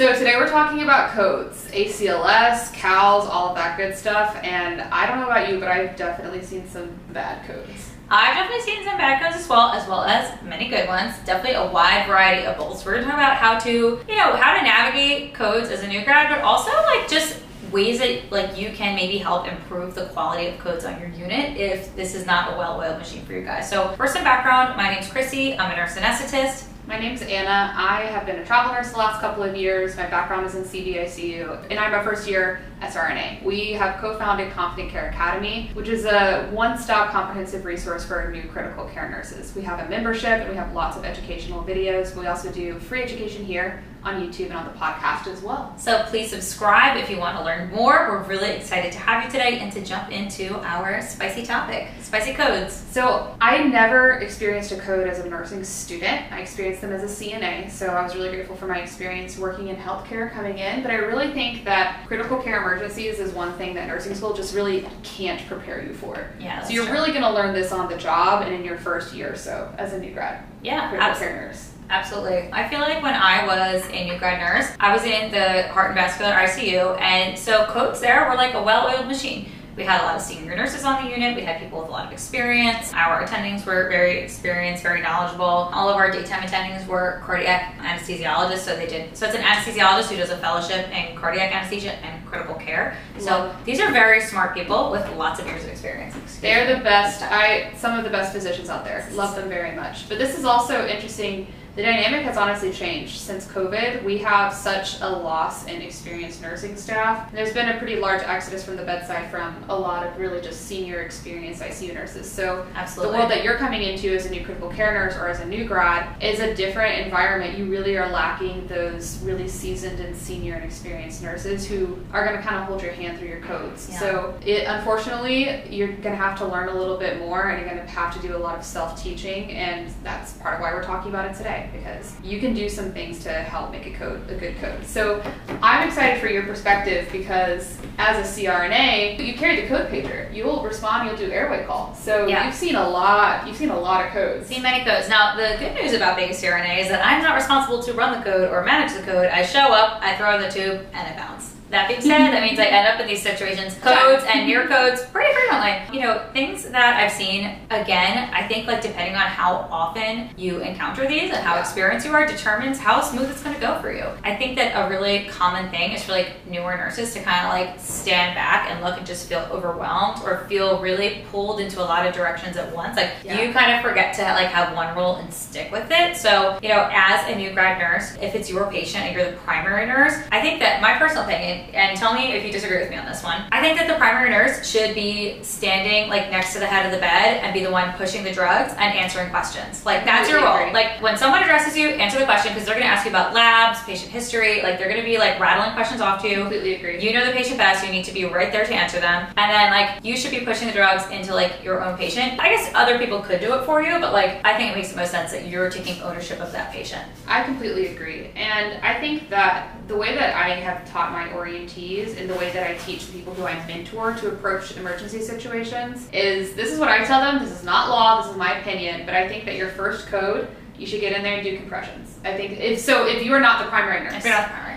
So today we're talking about codes, ACLS, CALS, all of that good stuff. And I don't know about you, but I've definitely seen some bad codes. I've definitely seen some bad codes as well, as well as many good ones. Definitely a wide variety of both. So we're gonna talk about how to, you know, how to navigate codes as a new grad, but also like just ways that like you can maybe help improve the quality of codes on your unit if this is not a well-oiled machine for you guys. So for some background, my name's Chrissy. I'm a nurse anesthetist. My name's Anna. I have been a travel nurse the last couple of years. My background is in CVICU, and I'm a first year SRNA. We have co founded Confident Care Academy, which is a one stop comprehensive resource for new critical care nurses. We have a membership and we have lots of educational videos. We also do free education here on YouTube and on the podcast as well. So please subscribe if you want to learn more. We're really excited to have you today and to jump into our spicy topic spicy codes. So, I never experienced a code as a nursing student. I experienced them as a CNA, so I was really grateful for my experience working in healthcare coming in. But I really think that critical care emergencies is one thing that nursing school just really can't prepare you for. Yeah. So, you're true. really going to learn this on the job and in your first year or so as a new grad. Yeah, absolutely. nurse. Absolutely. I feel like when I was a new grad nurse, I was in the heart and vascular ICU, and so codes there were like a well oiled machine. We had a lot of senior nurses on the unit. We had people with a lot of experience. Our attendings were very experienced, very knowledgeable. All of our daytime attendings were cardiac anesthesiologists, so they did. So it's an anesthesiologist who does a fellowship in cardiac anesthesia and critical care. So these are very smart people with lots of years of experience. Excuse They're me. the best. I some of the best physicians out there. Love them very much. But this is also interesting. The dynamic has honestly changed since COVID. We have such a loss in experienced nursing staff. There's been a pretty large exodus from the bedside from a lot of really just senior experienced ICU nurses. So Absolutely. the world that you're coming into as a new critical care nurse or as a new grad is a different environment. You really are lacking those really seasoned and senior and experienced nurses who are going to kind of hold your hand through your codes. Yeah. So it unfortunately you're going to have to learn a little bit more and you're going to have to do a lot of self-teaching and that's part of why we're talking about it today because you can do some things to help make a code a good code. So I'm excited for your perspective because as a CRNA, you carry the code pager. You will respond, you'll do airway call. So Yeah. you've seen a lot, you've seen a lot of codes. See many codes. Now, the good news about being a CRNA is that I'm not responsible to run the code or manage the code. I show up, I throw in the tube, and it bounces. That being said, that means I end up in these situations, codes and near codes, pretty frequently. You know, things that I've seen, again, I think like depending on how often you encounter these and how experienced you are determines how smooth it's gonna go for you. I think that a really common thing is for like newer nurses to kind of like stand back and look and just feel overwhelmed or feel really pulled into a lot of directions at once. Like Yeah. you kind of forget to like have one rule and stick with it. So, you know, as a new grad nurse, if it's your patient and you're the primary nurse, I think that my personal opinion, and tell me if you disagree with me on this one, I think that the primary nurse should be standing like next to the head of the bed and be the one pushing the drugs and answering questions. Like that's your role. agree. Like when someone addresses you, answer the question because they're going to ask you about labs, patient history. Like they're going to be like rattling questions off to you. Completely agree. You know the patient best. You need to be right there to answer them. And then like you should be pushing the drugs into like your own patient. I guess other people could do it for you, but like I think it makes the most sense that you're taking ownership of that patient. I completely agree. And I think that the way that I have taught my orientees and the way that I teach the people who I mentor to approach emergency situations is this is what I tell them. This is not law, this is my opinion, but I think that your first code, you should get in there and do compressions. I think if so if you are not the primary nurse.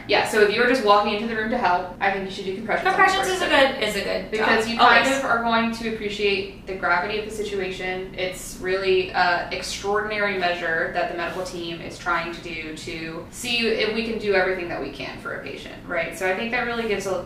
If you're not the primary. yeah, so if you're just walking into the room to help, I think you should do compressions. Compressions is a good is a good because job. you oh, kind Always. of are going to appreciate the gravity of the situation. It's really an extraordinary measure that the medical team is trying to do to see if we can do everything that we can for a patient, right? So I think that really gives a,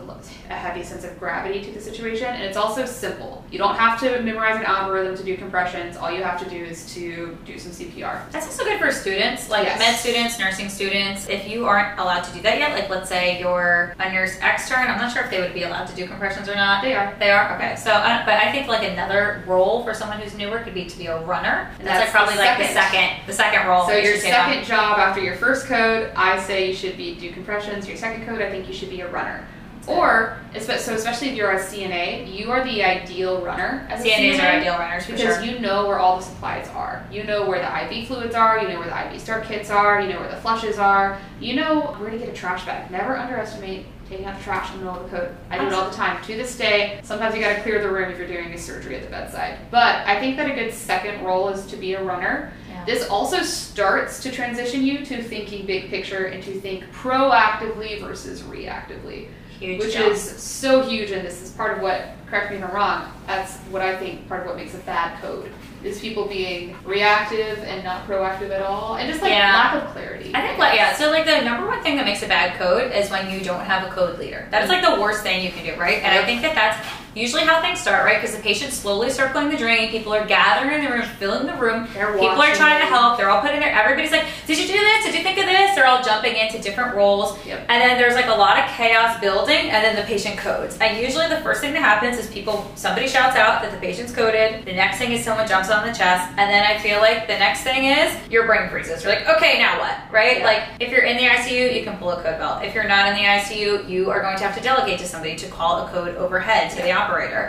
a heavy sense of gravity to the situation, and it's also simple. You don't have to memorize an algorithm to do compressions. All you have to do is to do some CPR. That's also good for students, like Yes. med students, nursing students. If you aren't allowed to do that yet, like let's say you're a nurse extern, I'm not sure if they would be allowed to do compressions or not. They are. They are okay. So, uh, but I think like another role for someone who's newer could be to be a runner, and that's, That's like probably the like the second. the second role. So you your second job after your first code, I say you should be do compressions. Your second code, I think you should be a runner. Or, so especially if you're a CNA, you are the ideal runner as a CNAs CNA are ideal runners because sure. you know where all the supplies are. You know where the IV fluids are. You know where the IV start kits are. You know where the flushes are. You know where to get a trash bag. Never underestimate taking out the trash in the middle of the code. I do it all the time. To this day, sometimes you got to clear the room if you're doing a surgery at the bedside. But I think that a good second role is to be a runner. Yeah. This also starts to transition you to thinking big picture and to think proactively versus reactively, Huge which jump. is so huge. And this is part of what, correct me if I'm wrong, that's what I think part of what makes a bad code is people being reactive and not proactive at all, and just like Yeah. lack of clarity. I think, like, yeah. So, like, the number one thing that makes a bad code is when you don't have a code leader. That is mm-hmm. like the worst thing you can do, right? And I think that that's usually how things start, right? Because the patient's slowly circling the drain, people are gathering in the room, filling the room. They're people are trying to help. They're all putting their. Everybody's like, "Did you do this? Did you think of this?" They're all jumping into different roles, Yep. and then there's like a lot of chaos building, and then the patient codes. And usually, the first thing that happens is people somebody shouts out that the patient's coded. The next thing is someone jumps on the chest, and then I feel like the next thing is your brain freezes. You're like, okay, now what? Right? Yeah. Like if you're in the ICU, you can pull a code belt. If you're not in the ICU, you are going to have to delegate to somebody to call a code overhead to the operator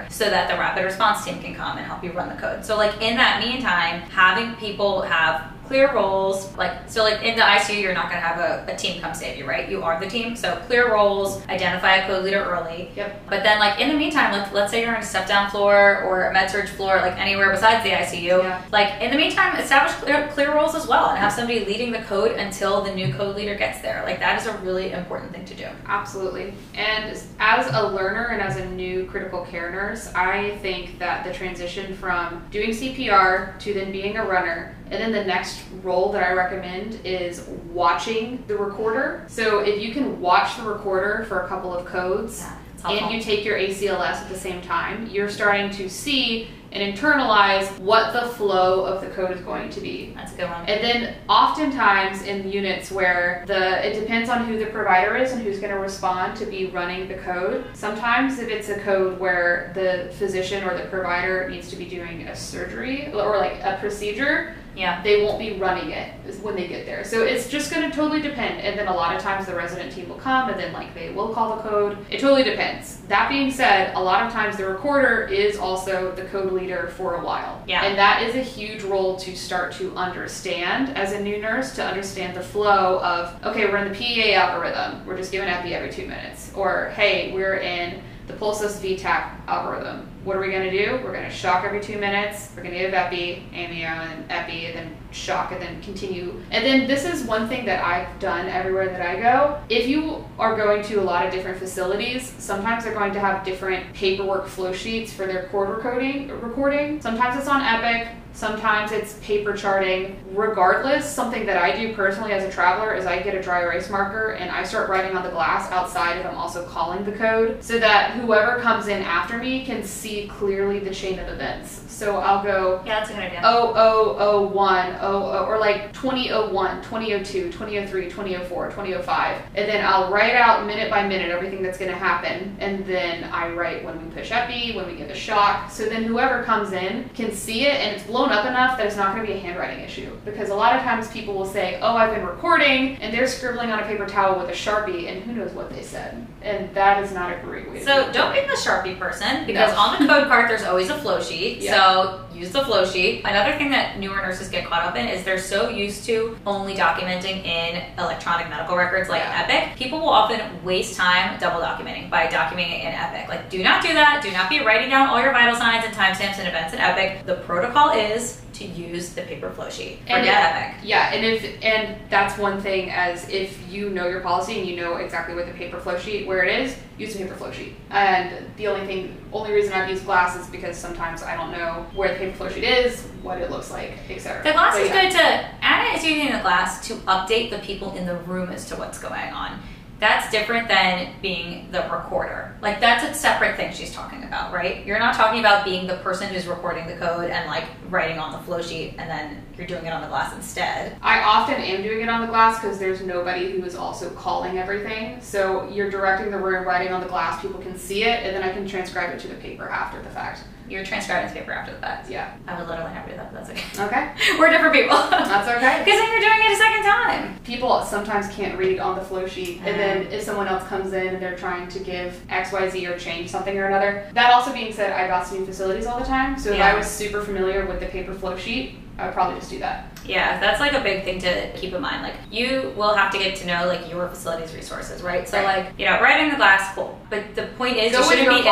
so that the rapid response team can come and help you run the code. So like in that meantime, having people have clear roles like so like in the icu you're not going to have a, a team come save you right you are the team so clear roles identify a code leader early Yep. but then like in the meantime like let's say you're on a step down floor or a med surg floor like anywhere besides the icu Yeah. like in the meantime establish clear, clear roles as well and have somebody leading the code until the new code leader gets there like that is a really important thing to do Absolutely. And as a learner and as a new critical care nurse, I think that the transition from doing CPR to then being a runner, and then the next role that I recommend is watching the recorder. So if you can watch the recorder for a couple of codes Yeah, and you take your ACLS at the same time, you're starting to see and internalize what the flow of the code is going to be. that's a good one And then oftentimes in units where the it depends on who the provider is and who's going to respond to be running the code. Sometimes if it's a code where the physician or the provider needs to be doing a surgery or like a procedure, yeah they won't be running it when they get there. So it's just going to totally depend. And then a lot of times the resident team will come and then like they will call the code. It totally depends. That being said, a lot of times the recorder is also the code leader for a while. Yeah. And that is a huge role to start to understand as a new nurse to understand the flow of okay, we're in the PEA algorithm. We're just giving epi every two minutes. Or hey, we're in the Pulseless VTAC algorithm. What are we going to do? We're going to shock every two minutes. We're going to give epi, amio, and epi, and then shock, and then continue. And then this is one thing that I've done everywhere that I go. If you are going to a lot of different facilities, sometimes they're going to have different paperwork flow sheets for their cord recording. Recording. Sometimes it's on Epic. Sometimes it's paper charting. Regardless, something that I do personally as a traveler is I get a dry erase marker and I start writing on the glass outside if I'm also calling the code so that whoever comes in after me can see clearly the chain of events. So I'll go yeah that's a good idea 0001, 00, or like 2001, 2002, 2003, 2004, 2005. And then I'll write out minute by minute everything that's going to happen. And then I write when we push epi, when we give a shock. So then whoever comes in can see it and it's blown up enough that it's not going to be a handwriting issue. Because a lot of times people will say, oh, I've been recording, and they're scribbling on a paper towel with a Sharpie, and who knows what they said. And that is not a great way So don't be the Sharpie person because No. on the code card there's always a flow sheet. Yeah. So use the flow sheet. Another thing that newer nurses get caught up in is they're so used to only documenting in electronic medical records like Yeah. Epic. People will often waste time double documenting by documenting it in Epic. Like do not do that. Do not be writing down all your vital signs and timestamps and events in Epic. The protocol is to use the paper flow sheet. And Forget Epic. Yeah, and if and that's one thing as if you know your policy and you know exactly what the paper flow sheet where it is, use the paper flow sheet. And the only thing only reason I've used glass is because sometimes I don't know where the paper flow sheet is, what it looks like, etc. The glass But is yeah. good to Anna is using the glass to update the people in the room as to what's going on. That's different than being the recorder. Like that's a separate thing she's talking about, right? You're not talking about being the person who's recording the code and like writing on the flow sheet and then you're doing it on the glass instead. I often am doing it on the glass because there's nobody who is also calling everything. So you're directing the room, writing on the glass, people can see it, and then I can transcribe it to the paper after the fact. You're transcribing the paper after the fact. Yeah. I would literally never do that, but that's okay. Okay. We're different people. That's okay. Because then you're doing it a second time. people sometimes can't read on the flow sheet and then uh-huh. if someone else comes in and they're trying to give xyz or change something or another that also being said i got new facilities all the time so if Yeah. i was super familiar with the paper flow sheet i would probably just do that Yeah, that's like a big thing to keep in mind. Like you will have to get to know like your facility's resources, right? So Right. like, you know, writing the glass, cool. But the point is Go you shouldn't be in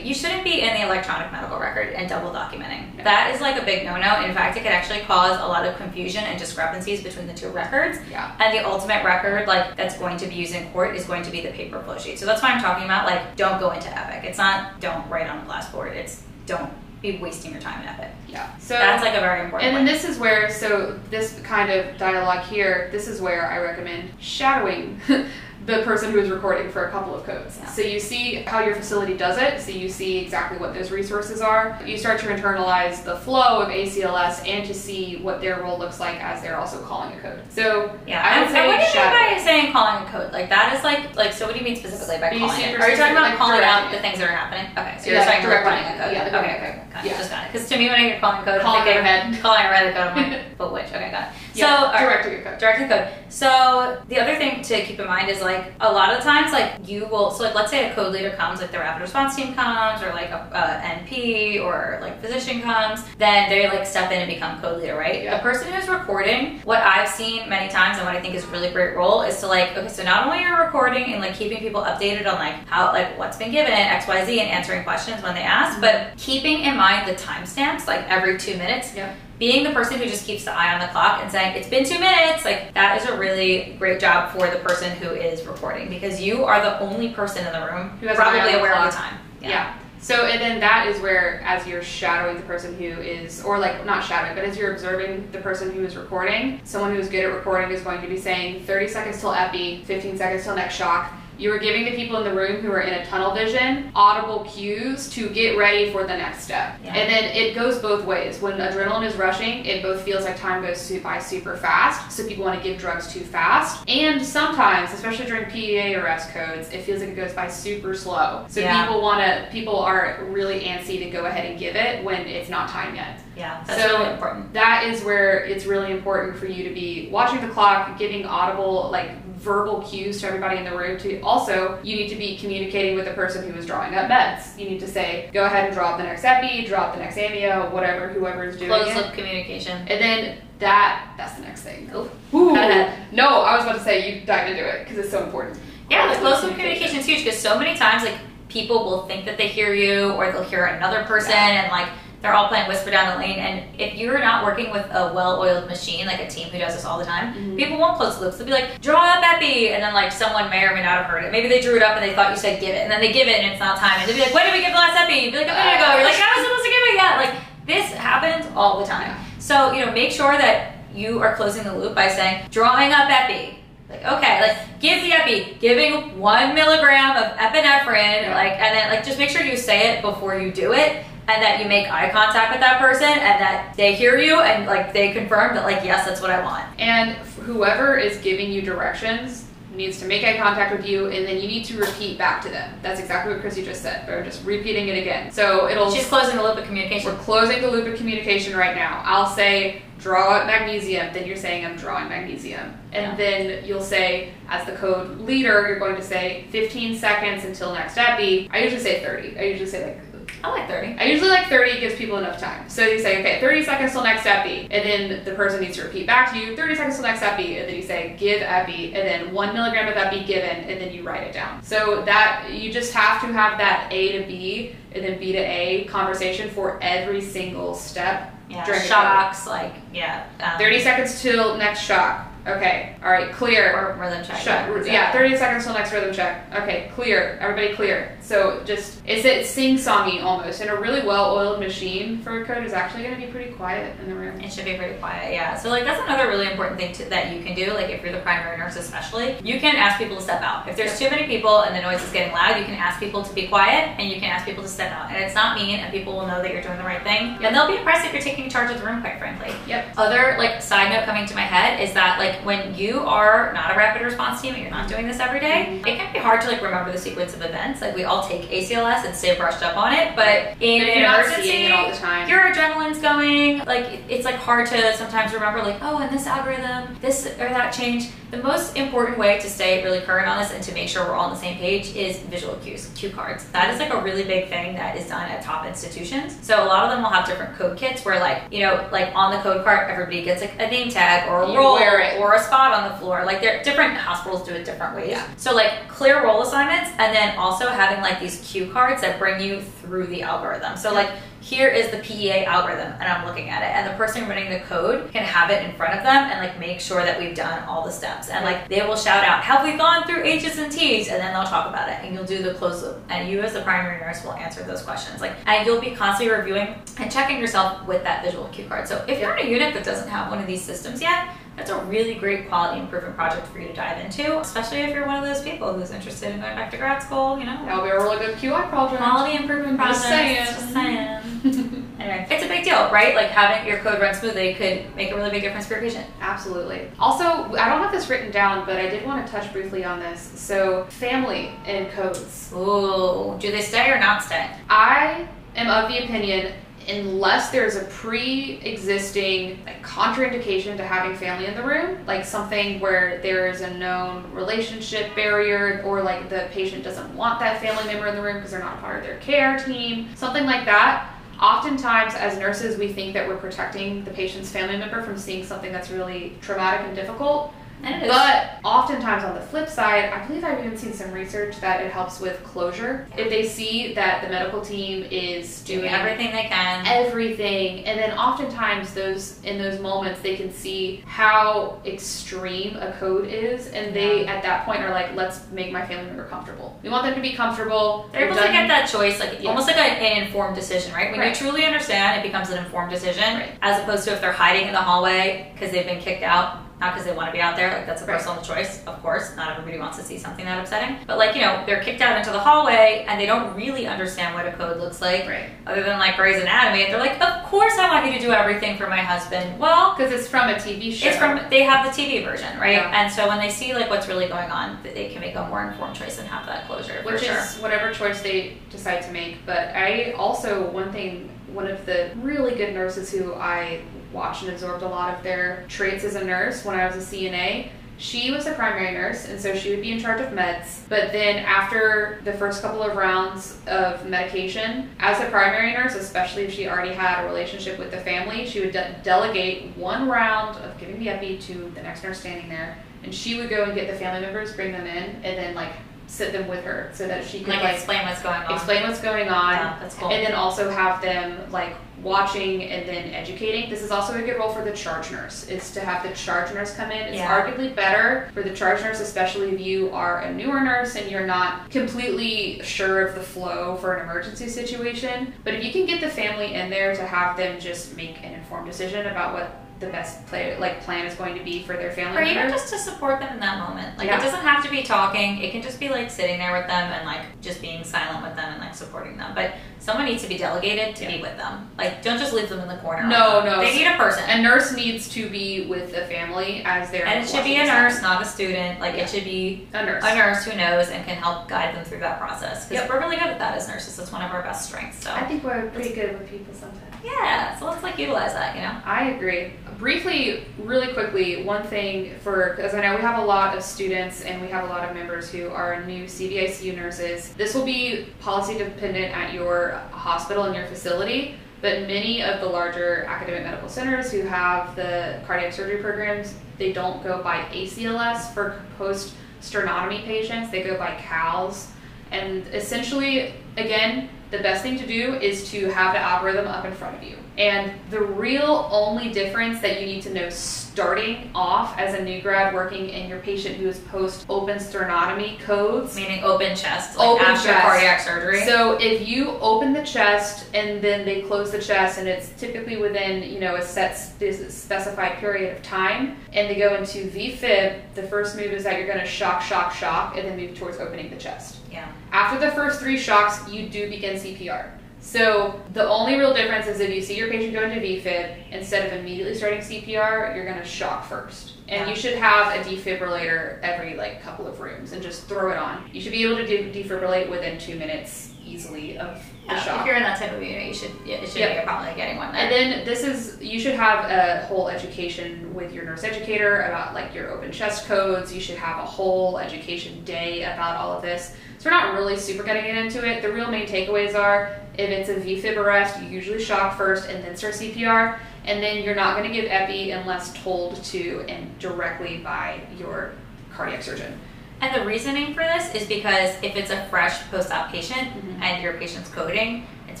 the you shouldn't be in the electronic medical record and double documenting. Yeah. that is like a big no-no. In fact, it could actually cause a lot of confusion and discrepancies between the two records. Yeah. And the ultimate record, like that's going to be used in court, is going to be the paper flow sheet. So that's why I'm talking about like don't go into Epic. It's not don't write on a glass board. It's don't be wasting your time in Epic. Yeah. So That's like a very important. And then this is where, so this kind of dialogue here, this is where I recommend shadowing the person who is recording for a couple of codes. Yeah. So you see how your facility does it, so you see exactly what those resources are. You start to internalize the flow of ACLS and to see what their role looks like as they're also calling a code. So Yeah, I would say what do you mean by saying calling a code? Like that is like like so. What do you mean specifically by You calling it? Are you talking about like, calling out the things that are happening? Okay, so you're Yeah, saying directing recording a code. Yeah, okay, okay, got. Yeah. Just got it. Because to me, when I hear calling code, Calling I'm thinking overhead. calling a the code. I'm like, but which? Okay, got it. So yeah, all right. directing a code. Directed code. So the other thing to keep in mind is like a lot of times like you will so like let's say a code leader comes like the rapid response team comes or like a, a NP or like physician comes then they like step in and become code leader right Yeah. the person who's recording what I've seen many times and what I think is a really great role is to like okay so not only are you recording and like keeping people updated on like how like what's been given X Y Z and answering questions when they ask mm-hmm. but keeping in mind the timestamps like every two minutes Yeah. Being the person who just keeps the eye on the clock and saying it's been two minutes like that is a really great job for the person who is recording because you are the only person in the room Who has probably aware of the time Yeah. So and then that is where as you're shadowing the person who is or like not shadowing, but as you're observing the person who is recording, someone who's good at recording is going to be saying 30 seconds till epi, 15 seconds till next shock. You are giving the people in the room who are in a tunnel vision audible cues to get ready for the next step. Yeah. And then it goes both ways. When adrenaline is rushing, it both feels like time goes by super fast, so people want to give drugs too fast. And sometimes, especially during PEA arrest codes, it feels like it goes by super slow. So Yeah. people want to, people are really antsy to go ahead and give it when it's not time yet. yeah that's So- really important That is where it's really important for you to be watching the clock, giving audible, like verbal cues to everybody in the room. To also, you need to be communicating with the person who is drawing up meds. You need to say, go ahead and draw up the next epi, draw up the next amio, whatever, whoever is doing closed it. loop communication And then that, that's the next thing. No, I was about to say you dive into it because it's so important. yeah the close loop communication is huge because so many times like people will think that they hear you or they'll hear another person Yeah. and like they're all playing whisper down the lane and if you're not working with a well-oiled machine like a team who does this all the time Mhm. people won't close the loops. They'll be like draw up epi! And then like someone may or may not have heard it. Maybe they drew it up and they thought you said give it and then they give it and it's not time. And they'll be like when did we give the last epi? You'd be like a minute ago. You're like i was supposed to give it yet? Like this happens all the time. So you know make sure that you are closing the loop by saying drawing up epi like okay, like give the epi, giving one milligram of epinephrine, Yeah. like, and then like just make sure you say it before you do it, and that you make eye contact with that person, and that they hear you, and like they confirm that like yes, that's what I want. And whoever is giving you directions needs to make eye contact with you, and then you need to repeat back to them. That's exactly what Chrissy just said. We're just repeating it again. So it'll. She's closing the loop of communication. we're closing the loop of communication right now. I'll say draw magnesium, then you're saying I'm drawing magnesium. And Yeah. then you'll say, as the code leader, you're going to say 15 seconds until next epi. I usually say 30. I usually say like I like thirty. I usually like 30 gives people enough time. So you say, okay, 30 seconds till next epi, and then the person needs to repeat back to you, 30 seconds till next epi, and then you say, give epi, and then one milligram of epi given, and then you write it down. So that you just have to have that A to B and then B to A conversation for every single step. Yeah, during shocks, like yeah, um, 30 seconds till next shock. Okay, all right, clear. or rhythm check. Shut, exactly. yeah, 30 seconds till next rhythm check. Okay, clear. Everybody clear. So just, it's, it's sing-songy almost. And a really well-oiled machine for a code is actually going to be pretty quiet in the room. It should be pretty quiet, yeah. So like that's another really important thing to, that you can do. Like if you're the primary nurse, especially, you can ask people to step out. If there's too many people and the noise is getting loud, you can ask people to be quiet and you can ask people to step out. And it's not mean, and people will know that you're doing the right thing. And they'll be impressed if you're taking charge of the room, quite frankly. Yep. Other like side note coming to my head is that like when you are not a rapid response team and you're not doing this every day, mm-hmm. it can be hard to like remember the sequence of events. Like we all take ACLS and stay brushed up on it, but in But an emergency, all the time. your adrenaline's going. Like it's like hard to sometimes remember like oh and this algorithm this or that change. The most important way to stay really current on this and to make sure we're all on the same page is visual cues, cue cards. That is like a really big thing that is done at top institutions. So a lot of them will have different code kits where like you know like on the code card everybody gets like a name tag or a You role or a spot on the floor. Like there different hospitals do it different ways. Yeah. So like clear role assignments and then also having like these cue cards that bring you through the algorithm. So like here is the PEA algorithm, and I'm looking at it, and the person running the code can have it in front of them and like make sure that we've done all the steps, and like they will shout out, "Have we gone through H's and T's?" and then they'll talk about it, and you'll do the close loop, and you as the primary nurse will answer those questions, like, and you'll be constantly reviewing and checking yourself with that visual cue card. So if you're in a unit that doesn't have one of these systems yet, that's a really great quality improvement project for you to dive into, especially if you're one of those people who's interested in going back to grad school, you know. That'll be a really good QI project. Quality improvement project. Just saying. Just saying. anyway, it's a big deal, right? Like having your code run smoothly could make a really big difference for your patient. Absolutely. Also, I don't have this written down, but I did want to touch briefly on this. So, family and codes. Ooh, do they stay or not stay? I am of the opinion unless there's a pre-existing like contraindication to having family in the room like something where there is a known relationship barrier or like the patient doesn't want that family member in the room because they're not a part of their care team something like that oftentimes as nurses we think that we're protecting the patient's family member from seeing something that's really traumatic and difficult. But oftentimes on the flip side, I believe I've even seen some research that it helps with closure. If they see that the medical team is doing doing everything they can. everything, and then oftentimes those in those moments they can see how extreme a code is, and they Yeah. at that point are like, let's make my family member comfortable. We want them to be comfortable. They're able We've to get that choice, like Yeah. almost like an informed decision, right? When Right. you truly understand, it becomes an informed decision, Right. as opposed to if they're hiding in the hallway because they've been kicked out, not because they want to be out there. Like that's a personal choice, of course. Not everybody wants to see something that upsetting, but like you know, they're kicked out into the hallway and they don't really understand what a code looks like, Right. other than like Grey's Anatomy. And they're like, of course I want you to do everything for my husband. Well, because it's from a TV show. it's from they have the TV version, right? Yeah. And so when they see like what's really going on, they can make a more informed choice and have that closure. which sure. is whatever choice they decide to make. But I also one thing, one of the really good nurses who I watched and absorbed a lot of their traits as a nurse when I was a CNA. She was a primary nurse, and so she would be in charge of meds. But then, after the first couple of rounds of medication, as a primary nurse, especially if she already had a relationship with the family, she would de- delegate one round of giving the epi to the next nurse standing there, and she would go and get the family members, bring them in, and then like sit them with her so that she could like, like, explain what's going on. explain what's going on Yeah, that's cool. and then also have them like watching and then educating this is also a good role for the charge nurse It's to have the charge nurse come in it's Yeah. arguably better for the charge nurse especially if you are a newer nurse and you're not completely sure of the flow for an emergency situation but if you can get the family in there to have them just make an informed decision about what the best play like plan is going to be for their family or even members just to support them in that moment. Like Yeah. it doesn't have to be talking. It can just be like sitting there with them and like just being silent with them and like supporting them. But someone needs to be delegated to be with them. Like don't just leave them in the corner. No, no. They need a person. a nurse needs to be with the family as they're And it should be a this nurse, not a student. Like Yeah. it should be a nurse a nurse who knows and can help guide them through that process. Because Yep. we're really good at that as nurses. That's one of our best strengths. So I think we're pretty good with people sometimes. yeah, so let's like utilize that. You know. I agree. Briefly, really quickly, one thing for because I know we have a lot of students and we have a lot of members who are new CVICU nurses. This will be policy dependent at your hospital and your facility, but many of the larger academic medical centers who have the cardiac surgery programs, they don't go by ACLS for post sternotomy patients. They go by CALS. And essentially, again, the best thing to do is to have the algorithm up in front of you. And the real only difference that you need to know starting off as a new grad working in your patient who is post open sternotomy codes. Meaning open chest, like Open after chest. cardiac surgery. So if you open the chest and then they close the chest and it's typically within, you know, a set spe- specified period of time and they go into VFib, the first move is that you're going to shock, shock, shock and then move towards opening the chest. yeah. After the first three shocks, you do begin CPR. So the only real difference is if you see your patient go into VFib, instead of immediately starting CPR, you're going to shock first. And Yeah. you should have a defibrillator every like couple of rooms and just throw it on. You should be able to de- defibrillate within two minutes easily of Yeah, shock. if you're in that type of unit, you should yeah, it should Yep. be a problem like getting one there. And then this is you should have a whole education with your nurse educator about like your open chest codes. You should have a whole education day about all of this. So we're not really super getting into it. The real main takeaways are if it's a VFib arrest, you usually shock first and then start CPR. And then you're not going to give epi unless told to and directly by your cardiac surgeon. And the reasoning for this is because if it's a fresh post-op patient Mhm. and your patient's coding, it's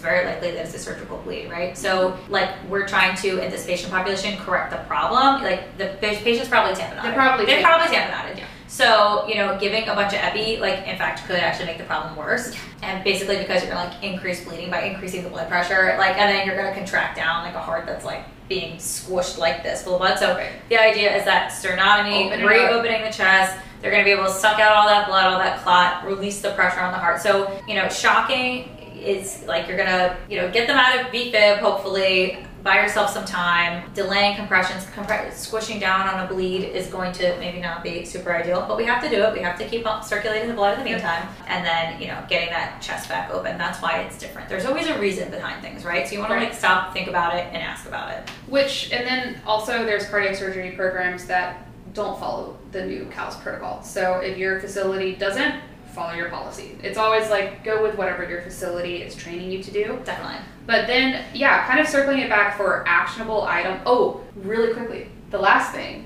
very likely that it's a surgical bleed, right? So, like, we're trying to in this patient population correct the problem. Like, the patient's probably tamponaded. They're probably they're probably tamponaded. Yeah. So, you know, giving a bunch of epi, like, in fact, could actually make the problem worse. And basically, because you're gonna like increase bleeding by increasing the blood pressure, like, and then you're gonna contract down like a heart that's like being squished like this full of blood. So, Right. the idea is that sternotomy, Open it up. reopening the chest, they're going to be able to suck out all that blood, all that clot, release the pressure on the heart. So, you know, shocking is like you're going to, you know, get them out of VFib, hopefully, buy yourself some time. Delaying compressions, compre- squishing down on a bleed is going to maybe not be super ideal, but we have to do it. We have to keep up circulating the blood in the meantime. And then, you know, getting that chest back open. That's why it's different. There's always a reason behind things, right? So you want to Right. like stop, think about it, and ask about it. Which, and then also there's cardiac surgery programs that don't follow the new CALS protocol. So if your facility doesn't, follow your policy. It's always like go with whatever your facility is training you to do. Definitely. But then, yeah, kind of circling it back for actionable item. Oh, really quickly, the last thing,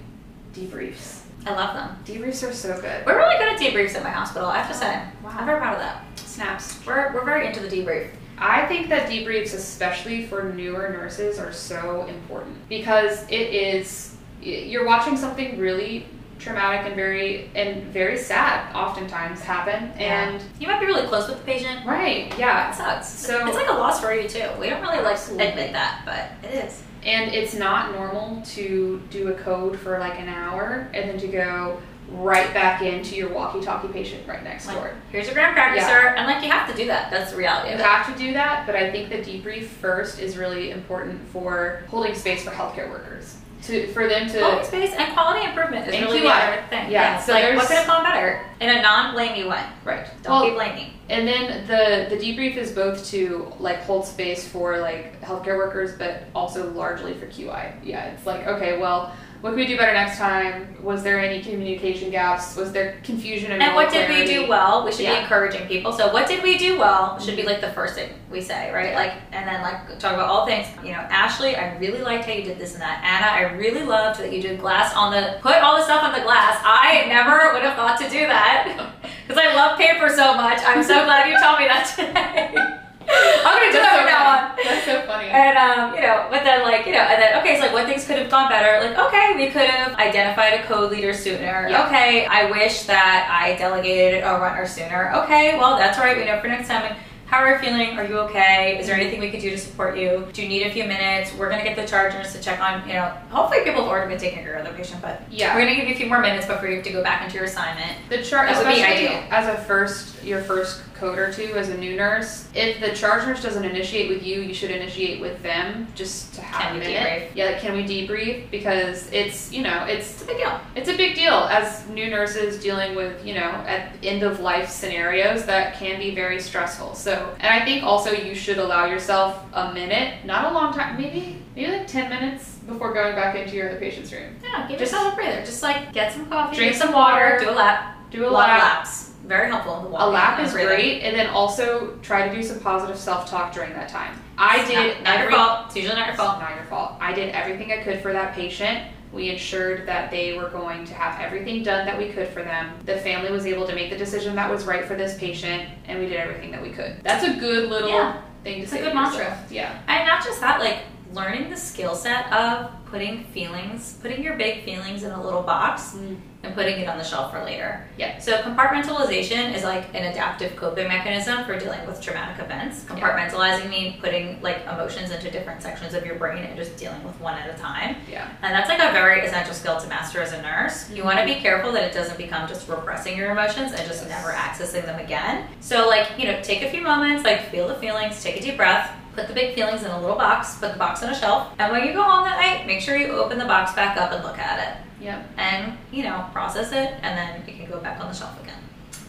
debriefs. I love them. Debriefs are so good. We're really good at debriefs at my hospital, I have to oh, say. Wow. I'm very proud of that. Snaps. We're, we're very into the debrief. I think that debriefs, especially for newer nurses, are so important because it is you're watching something really traumatic and very and very sad oftentimes happen and you might be really close with the patient. right yeah sucks. So- it's like a loss for you too. We don't really like Absolutely. admit that, but it is. and it's not normal to do a code for like an hour and then to go right back into your walkie-talkie patient right next Like, door here's your graham cracker, Yeah. sir. And like you have to do that. That's the reality You of it. have to do that, but I think the debrief first is really important for holding space for healthcare workers. To for them to Holding space and quality improvement is really the other thing. Yeah, so like what could have gone better in a non-blamey way. right. Don't Well, be blaming. and then the the debrief is both to like hold space for like healthcare workers, but also largely for QI. Yeah, it's like okay, well, what can we do better next time? Was there any communication gaps? Was there confusion and, And what did we do well? We should Yeah. be encouraging people. So what did we do well should be like the first thing we say, right? Like and then like talk about all things. You know, Ashley, I really liked how you did this and that. Anna, I really loved that you did glass on the put all the stuff on the glass. I never would have thought to do that because I love paper so much. I'm so glad you told me that today. I'm gonna do That's that so from now on. That's so funny. And um, you know, but then like you know, and then okay, so like what things could have gone better? Like okay, we could have identified a code leader sooner. Yeah. Okay, I wish that I delegated a runner sooner. Okay, well that's all right. We know for next time. How are you feeling? Are you okay? Is there anything we could do to support you? Do you need a few minutes? We're gonna get the chargers to check on. You know, hopefully people have already been taking care of their patient, but Yeah. we're gonna give you a few more minutes before you have to go back into your assignment. The chart, That would be especially ideal. as a first, your first code or two as a new nurse, if the charge nurse doesn't initiate with you, you should initiate with them just to have Can a we minute. Yeah, like, can we debrief? Because it's you know it's It's a big deal. it's a big deal as new nurses dealing with you know at end of life scenarios that can be very stressful. So, and I think also you should allow yourself a minute, not a long time, maybe maybe like ten minutes before going back into your other patient's room. Yeah, give Just- yourself a breather. Just like get some coffee, Drink some water, do a lap. Do a Love lap. laps. Very helpful. The A lap is breathing. great, and then also try to do some positive self talk during that time. I It's did not, not your fault. It's usually not your It's fault. not your fault. I did everything I could for that patient. We ensured that they were going to have everything done that we could for them. The family was able to make the decision that was right for this patient, and we did everything that we could. That's a good little Yeah. thing to It's a good mantra. yourself. Yeah. And not just that, like learning the skill set of putting feelings, putting your big feelings in a little box mm. and putting it on the shelf for later. Yeah. So compartmentalization is like an adaptive coping mechanism for dealing with traumatic events. Yeah. Compartmentalizing means putting like emotions into different sections of your brain and just dealing with one at a time. Yeah. And that's like a very essential skill to master as a nurse. You mm-hmm. want to be careful that it doesn't become just repressing your emotions and just Yes. never accessing them again. So, like, you know, take a few moments, like, feel the feelings, take a deep breath, put the big feelings in a little box, put the box on a shelf, and when you go home that night, make sure you open the box back up and look at it. Yep. And, you know, process it, and then you can go back on the shelf again.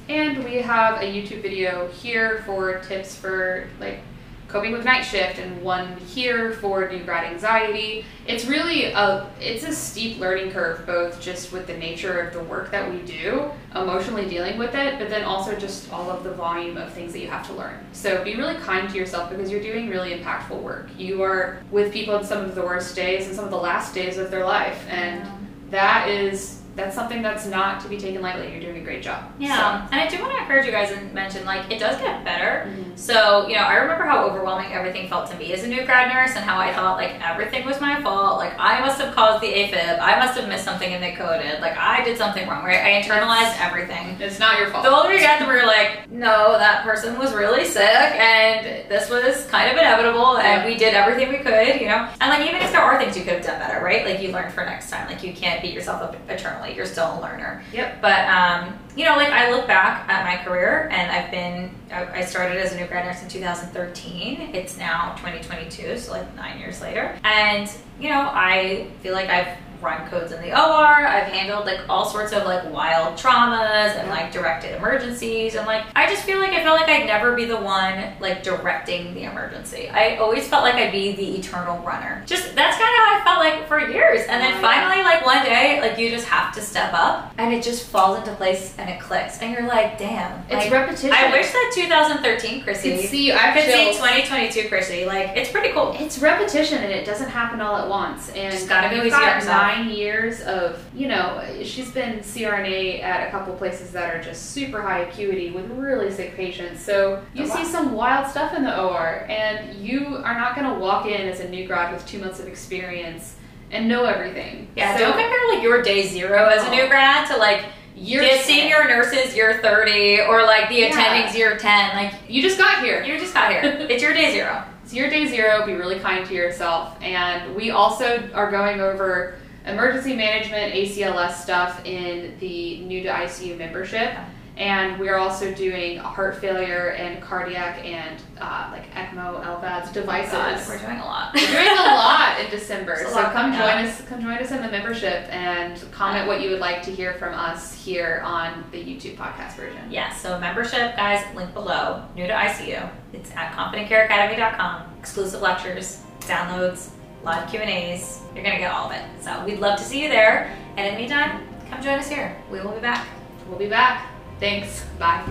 And we have a YouTube video here for tips for like coping with night shift and one here for new grad anxiety. It's really a it's a steep learning curve both just with the nature of the work that we do, emotionally dealing with it, but then also just all of the volume of things that you have to learn. So be really kind to yourself because you're doing really impactful work. You are with people in some of the worst days and some of the last days of their life and that is that's something that's not to be taken lightly. You're doing a great job. Yeah, and I do want to encourage you guys and mention like it does get better. Mhm. So you know, I remember how overwhelming everything felt to me as a new grad nurse, and how I thought like everything was my fault. Like I must have caused the AFib. I must have missed something and they coded. Like I did something wrong. Right? I internalized everything. It's not your fault. The older you get, the more you're like, no, that person was really sick, and this was kind of inevitable, and we did everything we could, you know. And like, even if there are things you could have done better, right? Like you learn for next time. Like you can't beat yourself up eternally. You're still a learner. Yep. But um, you know, like I look back at my career, and I've been, I I started as a new grad nurse in 2013. It's now 2022, so like nine years later, and you know, I feel like I've run codes in the OR. I've handled like all sorts of like wild traumas and like directed emergencies and like I just feel like I felt like I'd never be the one like directing the emergency. I always felt like I'd be the eternal runner. Just that's kind of how I felt like for years. And then Oh, finally like one day like you just have to step up and it just falls into place and it clicks and you're like, damn. It's like, repetition. I wish that 2013 I Chrissy could see. I could see 2022 Chrissy. Like it's pretty cool. It's repetition and it doesn't happen all at once. And Just gotta go on yourself. Nine years of, you know, she's been CRNA at a couple places that are just super high acuity with really sick patients. So you Oh, wow. see some wild stuff in the OR, and you are not going to walk in as a new grad with two months of experience and know everything. Yeah, so don't compare like your day zero as a new oh. grad to like you're the senior nurses year 30 or like the Yeah. attendings year 10 like You just got here. you just got here it's your day zero It's your day zero. Be really kind to yourself. And we also are going over emergency management, ACLS stuff in the new to ICU membership. And we're also doing heart failure and cardiac and uh, like ECMO, LVADs devices. God, we're doing a lot We're doing a lot in December, so come join us. Come join us in the membership and comment what you would like to hear from us here on the YouTube podcast version. yeah so membership guys link below new to icu it's at confidentcareacademy.com exclusive lectures downloads live q and a's you're gonna get all of it so we'd love to see you there and in the meantime come join us here we will be back We'll be back. Thanks. Bye.